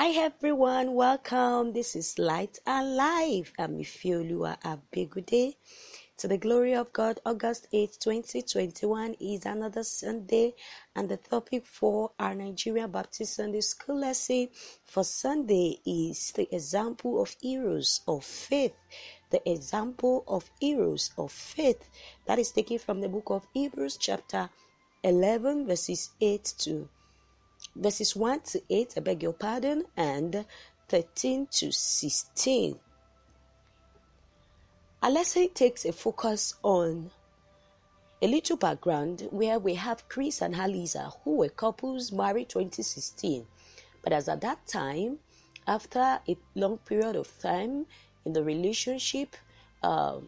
Hi everyone, welcome. This is Light and Life. I'm Ifiolua Abegude. To the glory of God, August 8, 2021 is another Sunday, and the topic for our Nigerian Baptist Sunday School lesson for Sunday is the example of heroes of faith. The example of heroes of faith that is taken from the book of Hebrews, chapter 11, verses 8 to verses 1 to 8, I beg your pardon, and 13 to 16. Our lesson takes a focus on a little background where we have Chris and Aliza, who were couples married 2016. But as at that time, after a long period of time in the relationship, uh,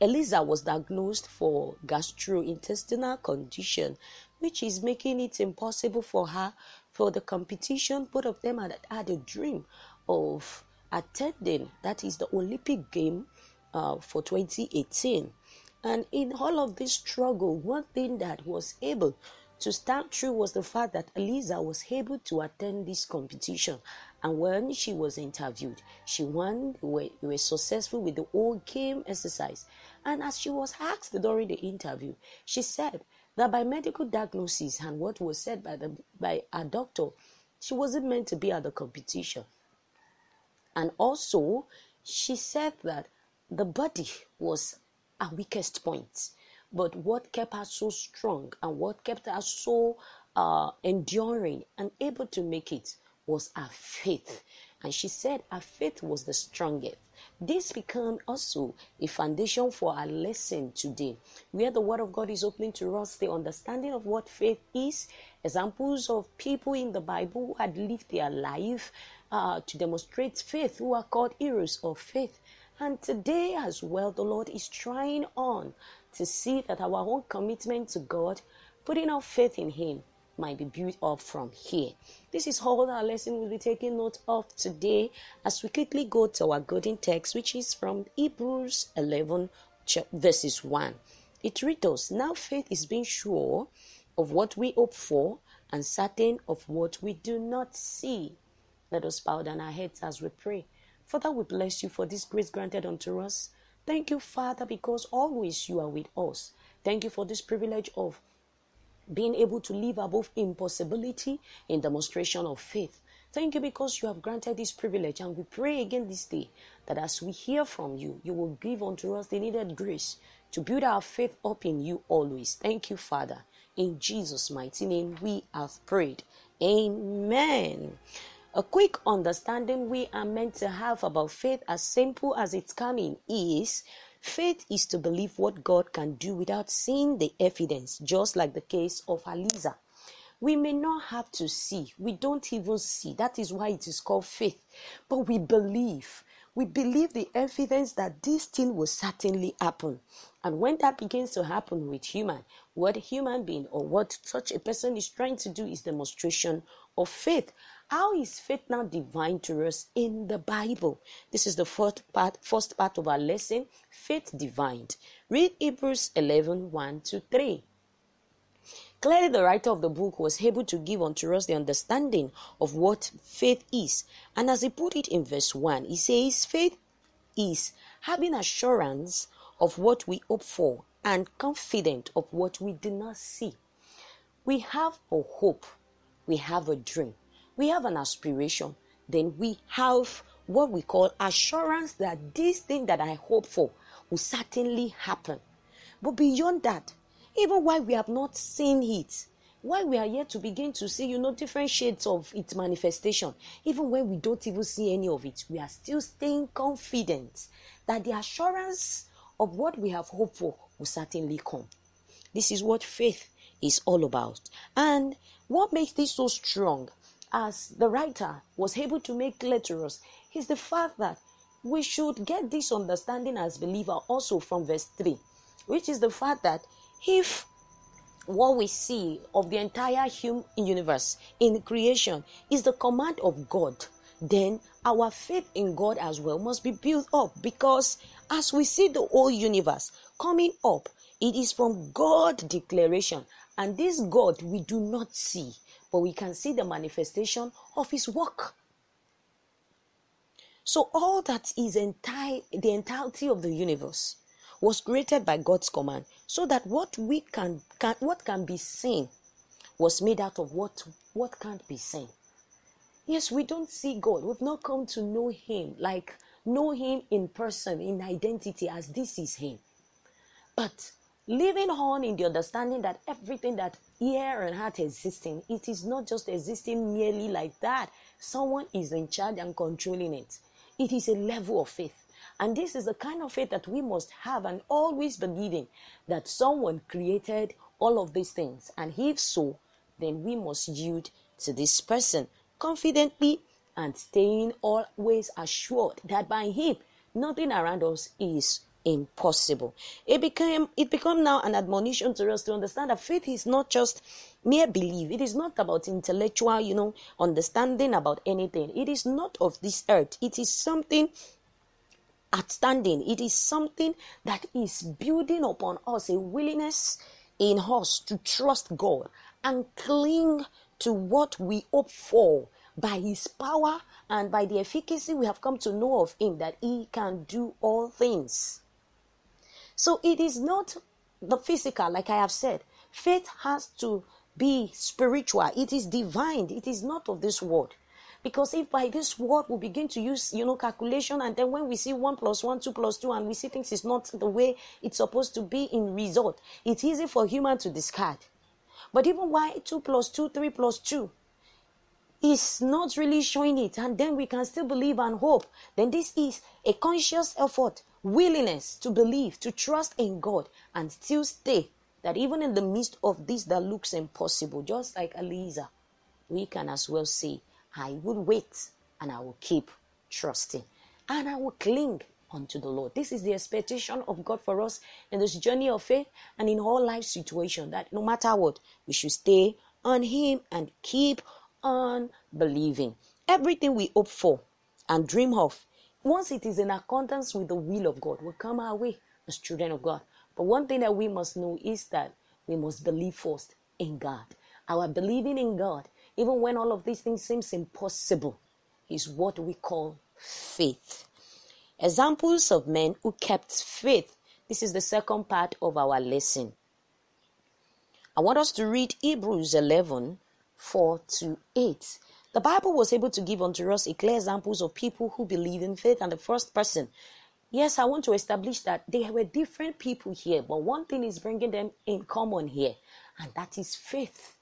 Eliza was diagnosed for gastrointestinal condition, which is making it impossible for her for the competition. Both of them had had a dream of attending, that is the Olympic game uh, for 2018. And in all of this struggle, one thing that was able to stand true was the fact that Eliza was able to attend this competition. And when she was interviewed, she won, were, were successful with the whole game exercise. And as she was asked during the interview, she said that by medical diagnosis and what was said by the by a doctor, she wasn't meant to be at the competition. And also, she said that the body was a weakest point. But what kept her so strong and what kept her so uh, enduring and able to make it was her faith. And she said her faith was the strongest. This became also a foundation for our lesson today, where the Word of God is opening to us the understanding of what faith is, examples of people in the Bible who had lived their life uh, to demonstrate faith, who are called heroes of faith. And today, as well, the Lord is trying on to see that our own commitment to God, putting our faith in Him, might be built up from here. This is all our lesson will be taking note of today as we quickly go to our golden text, which is from Hebrews 11, verses 1. It reads us Now faith is being sure of what we hope for and certain of what we do not see. Let us bow down our heads as we pray. Father, we bless you for this grace granted unto us. Thank you, Father, because always you are with us. Thank you for this privilege of being able to live above impossibility in demonstration of faith. Thank you because you have granted this privilege, and we pray again this day that as we hear from you, you will give unto us the needed grace to build our faith up in you always. Thank you, Father. In Jesus' mighty name, we have prayed. Amen. A quick understanding we are meant to have about faith, as simple as it's coming, is faith is to believe what God can do without seeing the evidence, just like the case of Aliza. We may not have to see, we don't even see. That is why it is called faith. But we believe. We believe the evidence that this thing will certainly happen. And when that begins to happen with human, what human being or what such a person is trying to do is demonstration of faith. How is faith now divine to us in the Bible? This is the fourth part, first part of our lesson, faith divine. Read Hebrews 11 1 to 3. Clearly, the writer of the book was able to give unto us the understanding of what faith is. And as he put it in verse 1, he says, Faith is having assurance of what we hope for and confident of what we do not see. We have a hope, we have a dream we have an aspiration, then we have what we call assurance that this thing that I hope for will certainly happen. But beyond that, even while we have not seen it, while we are yet to begin to see, you know, different shades of its manifestation, even when we don't even see any of it, we are still staying confident that the assurance of what we have hoped for will certainly come. This is what faith is all about. And what makes this so strong as the writer was able to make clear to us is the fact that we should get this understanding as believer also from verse 3 which is the fact that if what we see of the entire human universe in creation is the command of God, then our faith in God as well must be built up because as we see the whole universe coming up, it is from God declaration, and this God we do not see but we can see the manifestation of his work. So all that is entire the entirety of the universe was created by God's command, so that what we can, can what can be seen was made out of what what can't be seen. Yes, we don't see God. We've not come to know Him, like know Him in person, in identity, as this is Him. But living on in the understanding that everything that ear and heart existing, it is not just existing merely like that. Someone is in charge and controlling it. It is a level of faith. And this is the kind of faith that we must have and always believing that someone created all of these things. And if so, then we must yield to this person confidently and staying always assured that by him nothing around us is impossible. It became it become now an admonition to us to understand that faith is not just mere belief. It is not about intellectual, you know, understanding about anything. It is not of this earth. It is something outstanding. It is something that is building upon us a willingness in us to trust God and cling to what we hope for by his power and by the efficacy we have come to know of him that he can do all things. So it is not the physical, like I have said. Faith has to be spiritual, it is divine, it is not of this world. Because if by this word we begin to use, you know, calculation, and then when we see one plus one, two plus two, and we see things is not the way it's supposed to be in result, it's easy for human to discard. But even why two plus two, three plus two is not really showing it, and then we can still believe and hope, then this is a conscious effort, willingness to believe, to trust in God, and still stay. That even in the midst of this that looks impossible, just like Eliezer, we can as well say, I will wait and I will keep trusting and I will cling unto the Lord. This is the expectation of God for us in this journey of faith and in all life situation that no matter what, we should stay on Him and keep on believing. Everything we hope for and dream of, once it is in accordance with the will of God, will come our way as children of God. But one thing that we must know is that we must believe first in God. Our believing in God even when all of these things seems impossible, is what we call faith. Examples of men who kept faith. This is the second part of our lesson. I want us to read Hebrews 11 4 to 8. The Bible was able to give unto us a clear examples of people who believe in faith and the first person. Yes, I want to establish that there were different people here, but one thing is bringing them in common here, and that is faith.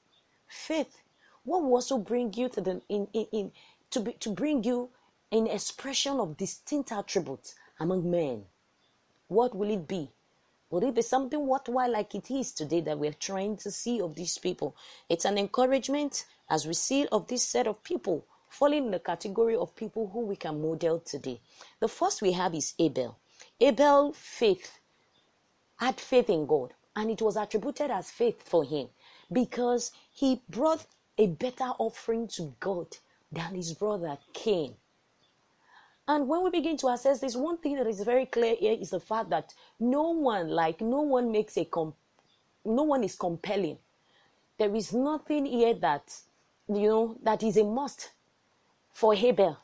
Faith what will also bring you to the in, in, in to be to bring you an expression of distinct attributes among men what will it be will it be something worthwhile like it is today that we're trying to see of these people? It's an encouragement as we see of this set of people falling in the category of people who we can model today. The first we have is abel. Abel faith. Had faith in god and it was attributed as faith for him because he brought a better offering to God than his brother Cain. And when we begin to assess this, one thing that is very clear here is the fact that no one, like no one makes a com- no one is compelling. There is nothing here that you know that is a must for Abel.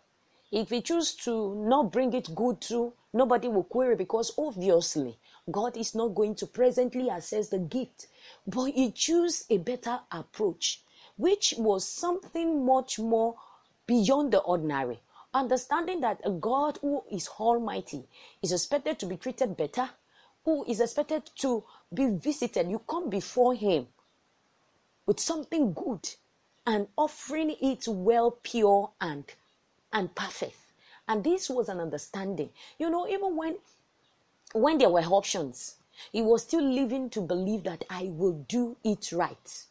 If he choose to not bring it good to, nobody will query because obviously God is not going to presently assess the gift, but he choose a better approach which was something much more beyond the ordinary. Understanding that a God who is almighty is expected to be treated better, who is expected to be visited. You come before Him with something good and offering it well, pure, and, and perfect. And this was an understanding. You know, even when when there were options, he was still living to believe that I will do it right.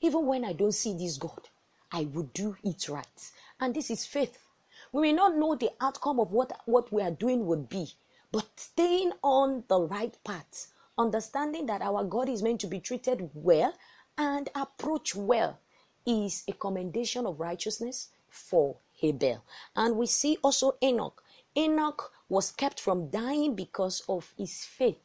Even when I don't see this God, I will do it right. And this is faith. We may not know the outcome of what, what we are doing would be, but staying on the right path, understanding that our God is meant to be treated well and approach well, is a commendation of righteousness for Abel. And we see also Enoch. Enoch was kept from dying because of his faith.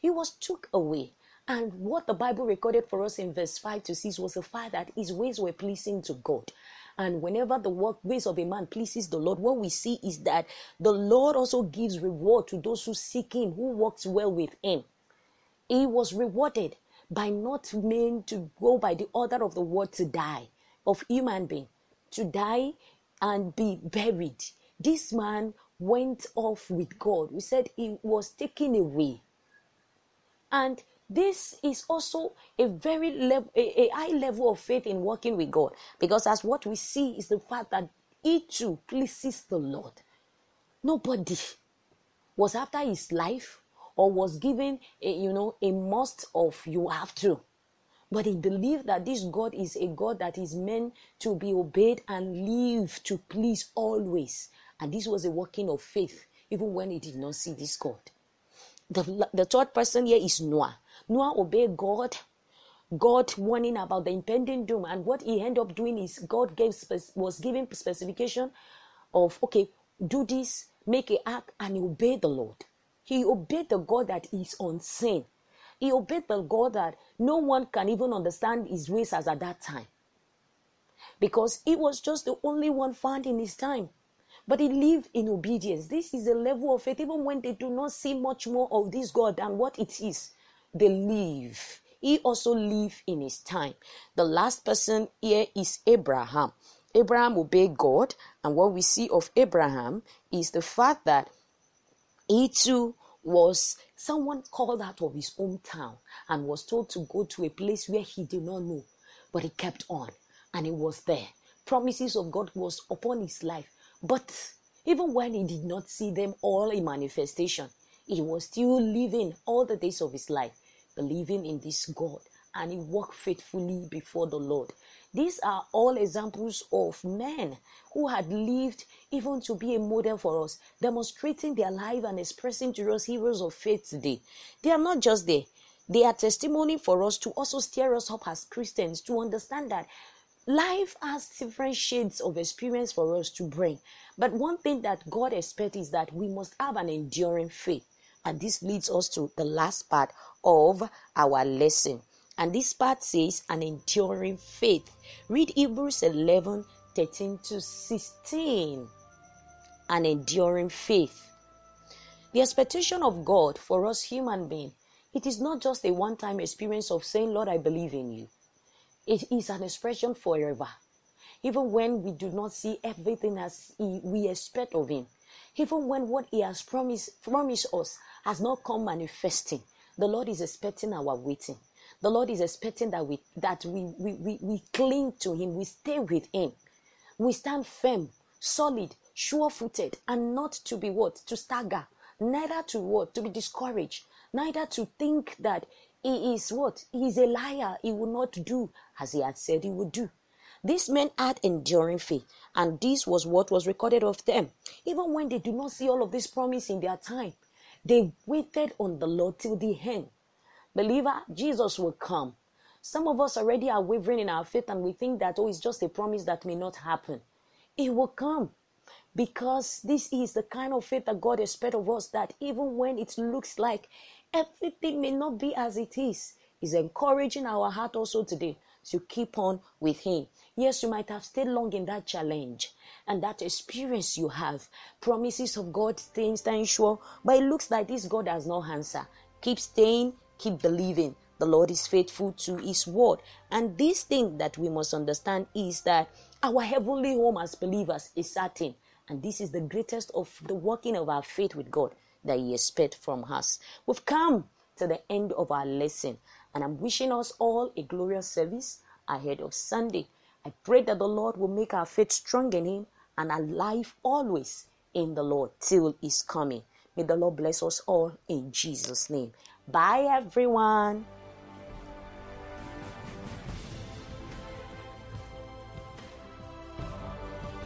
He was took away And what the Bible recorded for us in verse 5 to 6 was the fact that his ways were pleasing to God. And whenever the work ways of a man pleases the Lord, what we see is that the Lord also gives reward to those who seek him, who works well with him. He was rewarded by not meant to go by the order of the word to die, of human being, to die and be buried. This man went off with God. We said he was taken away. And this is also a very level, a, a high level of faith in working with God because as what we see is the fact that he too pleases the Lord. Nobody was after his life or was given a, you know a must of you have to. But he believed that this god is a god that is meant to be obeyed and live to please always. And this was a working of faith even when he did not see this god the, the third person here is noah Noah obeyed God. God warning about the impending doom, and what he ended up doing is God gave was giving specification of okay, do this, make a act, and obey the Lord. He obeyed the God that is unseen. He obeyed the God that no one can even understand his ways as at that time. Because he was just the only one found in his time. But he lived in obedience. This is a level of faith, even when they do not see much more of this God than what it is they live. He also lived in his time. The last person here is Abraham. Abraham obeyed God, and what we see of Abraham is the fact that he too was someone called out of his hometown and was told to go to a place where he did not know, but he kept on and he was there. Promises of God was upon his life, but even when he did not see them all in manifestation, he was still living all the days of his life believing in this God and he walked faithfully before the Lord. These are all examples of men who had lived even to be a model for us, demonstrating their life and expressing to us heroes of faith today. They are not just there, they are testimony for us to also steer us up as Christians to understand that life has different shades of experience for us to bring. But one thing that God expects is that we must have an enduring faith. And this leads us to the last part of our lesson. And this part says an enduring faith. Read Hebrews 11 13 to 16. An enduring faith. The expectation of God for us human beings, it is not just a one time experience of saying, Lord, I believe in you. It is an expression forever. Even when we do not see everything as we expect of Him, even when what He has promised, promised us has not come manifesting, the Lord is expecting our waiting. The Lord is expecting that we that we, we, we, we cling to Him, we stay with Him, we stand firm, solid, sure footed, and not to be what? To stagger, neither to what? To be discouraged, neither to think that He is what? He is a liar, He will not do as He had said He would do. These men had enduring faith, and this was what was recorded of them. Even when they do not see all of this promise in their time, they waited on the Lord till the end. Believer, Jesus will come. Some of us already are wavering in our faith and we think that, oh, it's just a promise that may not happen. It will come because this is the kind of faith that God expects of us that even when it looks like everything may not be as it is, is encouraging our heart also today to keep on with Him. Yes, you might have stayed long in that challenge and that experience you have. Promises of God, staying, staying sure, but it looks like this God has no answer. Keep staying, keep believing. The Lord is faithful to His word. And this thing that we must understand is that our heavenly home as believers is certain. And this is the greatest of the working of our faith with God that He expects from us. We've come to the end of our lesson. And I'm wishing us all a glorious service ahead of Sunday. I pray that the Lord will make our faith strong in Him and alive always in the Lord till His coming. May the Lord bless us all in Jesus' name. Bye, everyone.